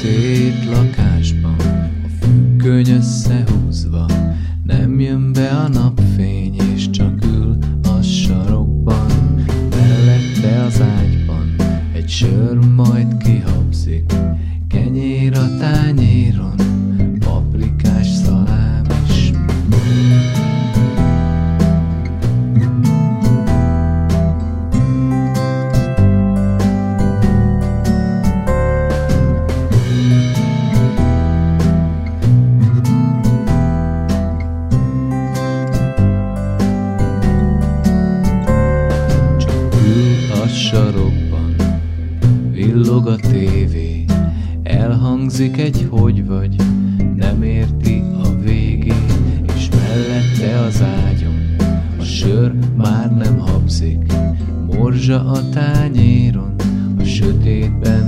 sötét lakásban, a függöny összehúzva, nem jön be a napfény, és csak ül a sarokban, mellette az ágyban, egy sör majd sarokban, villog a tévé, elhangzik egy hogy vagy, nem érti a végét, és mellette az ágyon, a sör már nem habzik, morzsa a tányéron, a sötétben